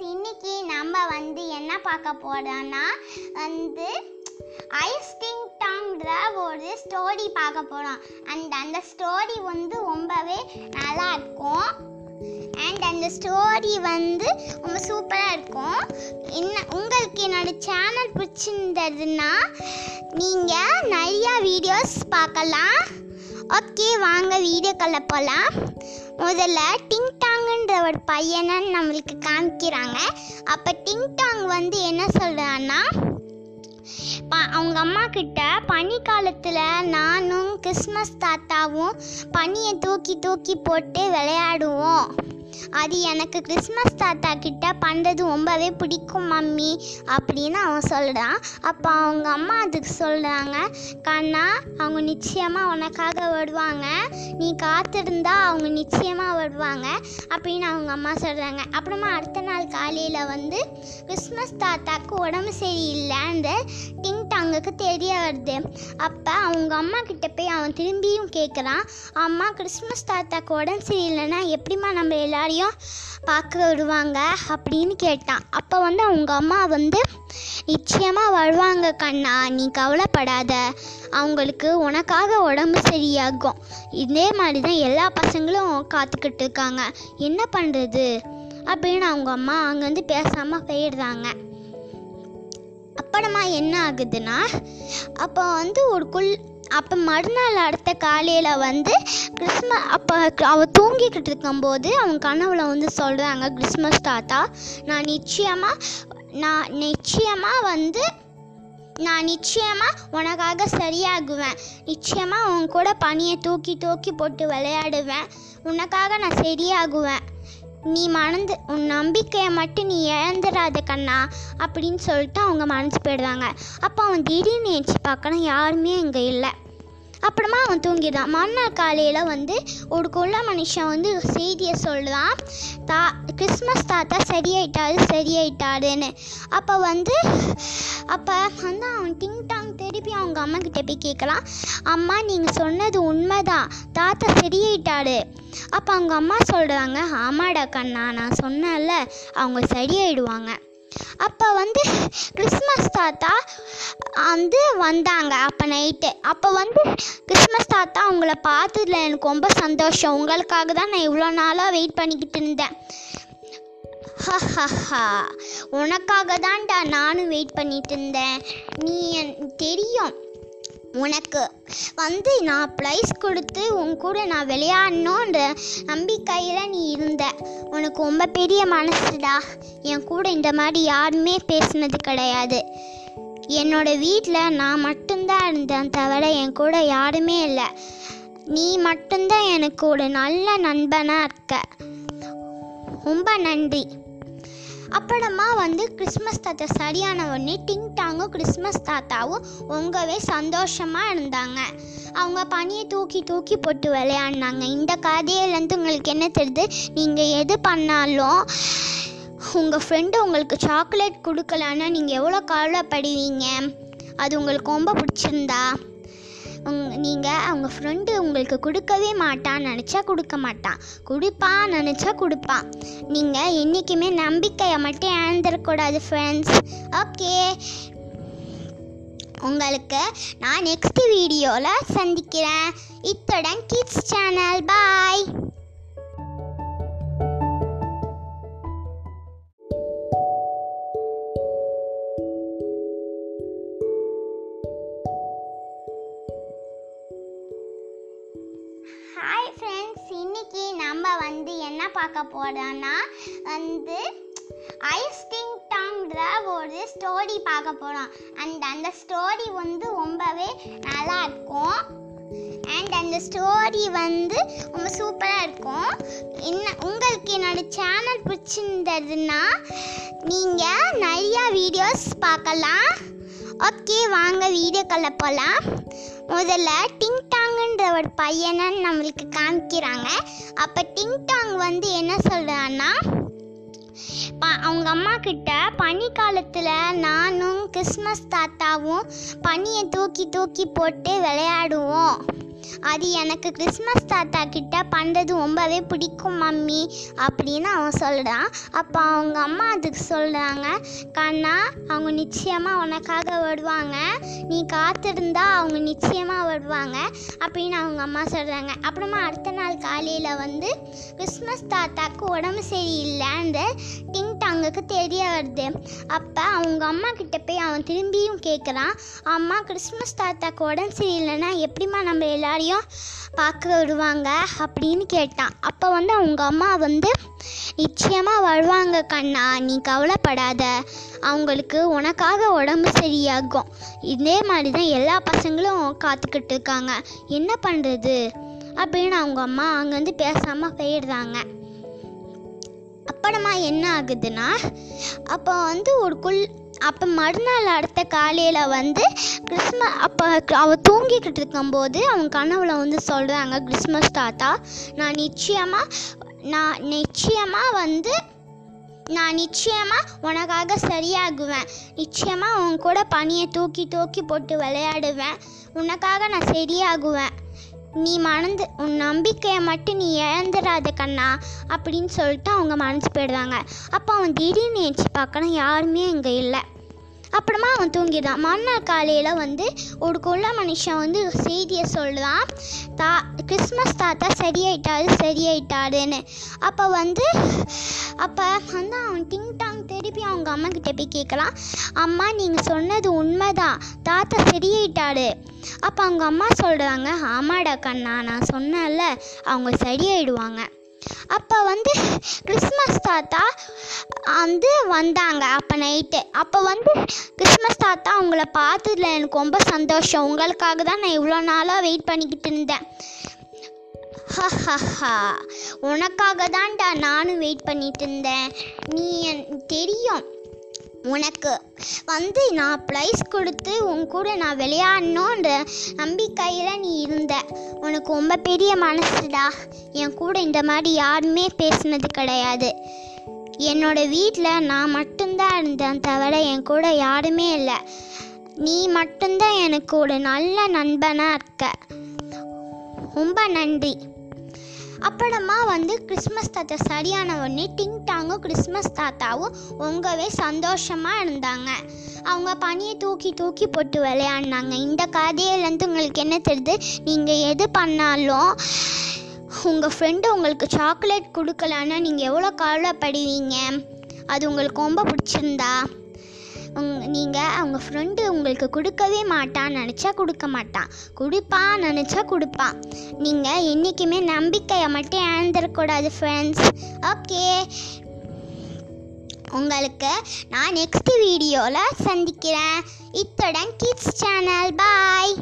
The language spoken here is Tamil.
ஃப்ரெண்ட்ஸ் இன்னைக்கு நம்ம வந்து என்ன பார்க்க போறோம்னா வந்து ஐஸ் டிங் டாங்கிற ஒரு ஸ்டோரி பார்க்க போகிறோம் அண்ட் அந்த ஸ்டோரி வந்து ரொம்பவே நல்லா இருக்கும். அண்ட் அந்த ஸ்டோரி வந்து ரொம்ப சூப்பராக இருக்கும். என்ன உங்களுக்கு என்னோட சேனல் பிடிச்சிருந்ததுன்னா நீங்கள் நிறையா வீடியோஸ் பார்க்கலாம். ஓகே வாங்க வீடியோக்குள்ள போகலாம் முதல்ல டிங் அப்படின்ற ஒரு பையனை நம்மளுக்கு காமிக்கிறாங்க. அப்போ டிங் டாங் வந்து என்ன சொல்கிறான்னா ப- அவங்க அம்மா கிட்ட பனி காலத்தில் நானும் கிறிஸ்மஸ் தாத்தாவும் பனியை தூக்கி தூக்கி போட்டு விளையாடுவோம். அது எனக்கு கிறிஸ்மஸ் தாத்தா கிட்ட பண்ணுறது ரொம்பவே பிடிக்கும் மம்மி அப்படின்னு அவன் சொல்கிறான் அப்போ அவங்க அம்மா அதுக்கு சொல்கிறாங்க கண்ணா அவங்க நிச்சயமாக உனக்காக வருவாங்க. நீ காத்திருந்தா அவங்க நிச்சயமாக வருவாங்க அப்படின்னு அவங்க அம்மா சொல்கிறாங்க அப்புறமா அடுத்த நாள் காலையில் வந்து கிறிஸ்மஸ் தாத்தாக்கு உடம்பு சரியில்லை அந்த தெரிய வருது அப்போ அவங்க அம்மா கிட்ட போய் அவன் திரும்பியும் கேட்குறான் அம்மா கிறிஸ்மஸ் தாத்தாக்கு உடம்பு சரியில்லைன்னா எப்படிம்மா நம்ம எல்லாரையும் பார்க்க வருவாங்க அப்படின்னு கேட்டான். அப்போ வந்து அவங்க அம்மா வந்து நிச்சயமாக வருவாங்க கண்ணா நீ கவலைப்படாத. அவங்களுக்கு உனக்காக உடம்பு சரியாகும். இதே மாதிரி தான் எல்லா பசங்களும் காத்துக்கிட்டு இருக்காங்க. என்ன பண்ணுறது அப்படின்னு அவங்க அம்மா அங்கேருந்து பேசாமல் போயிடுறாங்க. அப்புறமா என்ன ஆகுதுன்னா அப்போ வந்து ஒரு குள் அப்போ மறுநாள் அடுத்த காலையில் வந்து கிறிஸ்மஸ் அப்போ அவ தூங்கிக்கிட்டு இருக்கும்போது அவன் கனவுல வந்து சொல்கிறாங்க கிறிஸ்மஸ் தாத்தா நான் நிச்சயமாக நான் நிச்சயமாக வந்து நான் நிச்சயமாக உனக்காக சரியாகுவேன். நிச்சயமாக உன் கூட பனியை தூக்கி தூக்கி போட்டு விளையாடுவேன். உனக்காக நான் சரியாகுவேன். நீ மணந்து உன் நம்பிக்கையை மட்டும் நீ இழந்துடாத கண்ணா அப்படின்னு சொல்லிட்டு அவங்க மனசு போயிடுவாங்க. அப்போ அவன் திடீர்னு ஏஞ்சி பார்க்கணும் யாருமே இங்கே இல்லை. அப்புறமா அவன் தூங்கிடுறான். மறுநாள் காலையில் வந்து ஒரு குள்ள மனுஷன் வந்து செய்தியை சொல்கிறான் தா கிறிஸ்மஸ் தாத்தா சரியாயிட்டாரு சரியாயிட்டாருன்னு. அப்போ வந்து அப்போ வந்து அவன் திங்கிட்டான் திருப்பி அவங்க அம்மா கிட்ட போய் கேட்கலாம். அம்மா நீங்கள் சொன்னது உண்மைதான். தாத்தா சரியாயிட்டாரு. அப்போ அவங்க அம்மா சொல்கிறாங்க ஆமாடா கண்ணா நான் சொன்னேன்ல அவங்க சரியாயிடுவாங்க. அப்போ வந்து கிறிஸ்மஸ் தாத்தா வந்து வந்தாங்க அப்போ நைட்டு அப்போ வந்து கிறிஸ்மஸ் தாத்தா அவங்கள பார்த்ததுல எனக்கு ரொம்ப சந்தோஷம். உங்களுக்காக தான் நான் இவ்வளோ நாளாக வெயிட் பண்ணிக்கிட்டு இருந்தேன். ஹஹஹா உனக்காக தான்டா நானும் வெயிட் பண்ணிட்டு இருந்தேன் நீ என் தெரியும். உனக்கு வந்து நான் ப்ரைஸ் கொடுத்து உன் கூட நான் விளையாடணுன்ற நம்பிக்கையில் நீ இருந்த. உனக்கு ரொம்ப பெரிய மனசுடா. என் கூட இந்த மாதிரி யாருமே பேசினது கிடையாது. என்னோட வீட்டில் நான் மட்டும்தான் இருந்தேன் தவிர என் கூட யாருமே இல்லை. நீ மட்டும்தான் எனக்கு ஒரு நல்ல நண்பனாக இருக்க. ரொம்ப நன்றி. அப்புறமா வந்து கிறிஸ்மஸ் தாத்தா சரியான உடனே டிங் டாங்கும் கிறிஸ்மஸ் தாத்தாவும் ரொம்பவே சந்தோஷமாக இருந்தாங்க. அவங்க பனியை தூக்கி தூக்கி போட்டு விளையாடினாங்க. இந்த கதையிலேருந்து உங்களுக்கு என்ன தெரியுது? நீங்கள் எது பண்ணாலும் உங்கள் ஃப்ரெண்டு உங்களுக்கு சாக்லேட் கொடுக்கலன்னா நீங்கள் எவ்வளோ கவலைப்படுவீங்க? அது உங்களுக்கு ரொம்ப பிடிச்சிருந்தா? நீங்கள் அவங்க ஃப்ரெண்டு உங்களுக்கு கொடுக்கவே மாட்டான்னு நினச்சா கொடுக்க மாட்டான். கொடுப்பான் நினச்சா கொடுப்பான். நீங்கள் என்றைக்குமே நம்பிக்கையை மட்டும் இழந்துடக்கூடாது ஃப்ரெண்ட்ஸ் ஓகே உங்களுக்கு நான் நெக்ஸ்ட் வீடியோவில் சந்திக்கிறேன். இத்துடன் கிட்ஸ் சேனல் பாய் பார்க்க வந்து ஐஸ்டிங் டாங்கிற ஒரு ஸ்டோரி பார்க்க போகிறோம் அண்ட் அந்த ஸ்டோரி வந்து ரொம்பவே நல்லா இருக்கும். அண்ட் அந்த ஸ்டோரி வந்து ரொம்ப சூப்பராக இருக்கும். என்ன உங்களுக்கு என்னோட சேனல் பிடிச்சிருந்ததுன்னா நீங்கள் நிறையா வீடியோஸ் பார்க்கலாம். ஓகே வாங்க வீடியோக்குள்ள போகலாம் முதல்ல டிங் டாங்குன்ற ஒரு பையனை நம்மளுக்கு காமிக்கிறாங்க. அப்போ டிங் டாங் வந்து என்ன சொல்கிறான்னா ப- அவங்க அம்மா கிட்ட பனி காலத்தில் நானும் கிறிஸ்மஸ் தாத்தாவும் பனியை தூக்கி தூக்கி போட்டு விளையாடுவோம். அது எனக்கு கிறிஸ்மஸ் தாத்தா கிட்ட பண்ணுறது ரொம்பவே பிடிக்கும் மம்மி அப்படின்னு அவன் சொல்கிறான் அப்போ அவங்க அம்மா அதுக்கு சொல்கிறாங்க கண்ணா அவங்க நிச்சயமாக உனக்காக வருவாங்க. நீ காத்திருந்தா அவங்க நிச்சயமாக வருவாங்க அப்படின்னு அவங்க அம்மா சொல்கிறாங்க அப்புறமா அடுத்த நாள் காலையில் வந்து கிறிஸ்மஸ் தாத்தாக்கு உடம்பு சரியில்லை அந்த டிங் அவங்களுக்கு தெரிய வருது அப்போ அவங்க அம்மா கிட்ட போய் அவன் திரும்பியும் கேட்குறான் அம்மா கிறிஸ்மஸ் தாத்தாக்கு உடம்பு சரியில்லைன்னா எப்படிம்மா நம்ம எல்லாரையும் பார்க்க வருவாங்க அப்படின்னு கேட்டான். அப்போ வந்து அவங்க அம்மா வந்து நிச்சயமாக வருவாங்க கண்ணா நீ கவலைப்படாத. அவங்களுக்கு உனக்காக உடம்பு சரியாகும். இதே மாதிரி தான் எல்லா பசங்களும் காத்துக்கிட்டு இருக்காங்க. என்ன பண்ணுறது அப்படின்னு அவங்க அம்மா அங்கேருந்து பேசாமல் போயிடுறாங்க. அப்புறமா என்ன ஆகுதுன்னா அப்போ வந்து ஒரு குள் அப்போ மறுநாள் அடுத்த காலையில் வந்து கிறிஸ்மஸ் அப்போ அவள் தூங்கிக்கிட்டு இருக்கும்போது அவன் கனவுல வந்து சொல்கிறாங்க கிறிஸ்மஸ் தாத்தா நான் நிச்சயமாக நான் நிச்சயமாக வந்து நான் நிச்சயமாக உனக்காக சரியாகுவேன். நிச்சயமாக உன் கூட பனியை தூக்கி தூக்கி போட்டு விளையாடுவேன். உனக்காக நான் சரியாகுவேன். நீ மணந்து உன் நம்பிக்கையை மட்டும் நீ இழந்துடாத கண்ணா அப்படின்னு சொல்லிட்டு அவங்க மனசு போயிடுவாங்க. அப்போ அவன் திடீர்னு ஏஞ்சி பார்க்கணும் யாருமே இங்கே இல்லை. அப்புறமா அவன் தூங்கிடான் மறுநாள் காலையில் வந்து ஒரு குள்ள மனுஷன் வந்து செய்தியை சொல்கிறான் தா கிறிஸ்மஸ் தாத்தா சரியாயிட்டாரு சரியாயிட்டாருன்னு. அப்போ வந்து அப்போ வந்து அவன் டிங் டாங் திருப்பி அவங்க அம்மா கிட்ட போய் கேட்கலாம். அம்மா நீங்கள் சொன்னது உண்மைதான். தாத்தா சரியாயிட்டாரு. அப்போ அவங்க அம்மா சொல்கிறாங்க ஆமாடா கண்ணா நான் சொன்னேன்ல அவங்க சரியாயிடுவாங்க. அப்போ வந்து கிறிஸ்மஸ் தாத்தா வந்து வந்தாங்க அப்போ நைட்டு அப்போ வந்து கிறிஸ்மஸ் தாத்தா உங்களை பார்த்ததுல எனக்கு ரொம்ப சந்தோஷம். உங்களுக்காக தான் நான் இவ்வளோ நாளாக வெயிட் பண்ணிக்கிட்டு இருந்தேன். ஹஹஹா உனக்காக தான்டா நானும் வெயிட் பண்ணிட்டு இருந்தேன். நீ என் தெரியும். உனக்கு. வந்து நான் ப்ரைஸ் கொடுத்து உன் கூட நான் விளையாடணுன்ற நம்பிக்கையில் நீ இருந்த. உனக்கு ரொம்ப பெரிய மனசுடா. என் கூட இந்த மாதிரி யாருமே பேசினது கிடையாது. என்னோட வீட்டில் நான் மட்டும்தான் இருந்தேன் தவிர என் கூட யாருமே இல்லை. நீ மட்டும்தான் எனக்கு ஒரு நல்ல நண்பனாக இருக்க. ரொம்ப நன்றி. அப்புறமா வந்து கிறிஸ்மஸ் தாத்தா சரியான உடனே டிங் டாங்கும் கிறிஸ்மஸ் தாத்தாவும் ரொம்பவே சந்தோஷமாக இருந்தாங்க. அவங்க பனியை தூக்கி தூக்கி போட்டு விளையாடினாங்க. இந்த கதையிலேருந்து உங்களுக்கு என்ன தெரியுது? நீங்கள் எது பண்ணாலும் உங்கள் ஃப்ரெண்டு உங்களுக்கு சாக்லேட் கொடுக்கலன்னா நீங்கள் எவ்வளோ கவலைப்படுவீங்க? அது உங்களுக்கு ரொம்ப பிடிச்சிருந்தா? உங் நீங்கள் அவங்க ஃப்ரெண்டு உங்களுக்கு கொடுக்கவே மாட்டான் நினச்சா கொடுக்க மாட்டான். கொடுப்பான் நினச்சா கொடுப்பான். நீங்கள் என்றைக்குமே நம்பிக்கையை மட்டும் இழந்துடக்கூடாது ஃப்ரெண்ட்ஸ் ஓகே உங்களுக்கு நான் நெக்ஸ்ட் வீடியோவில் சந்திக்கிறேன். இத்துடன் கிட்ஸ் சேனல் பாய்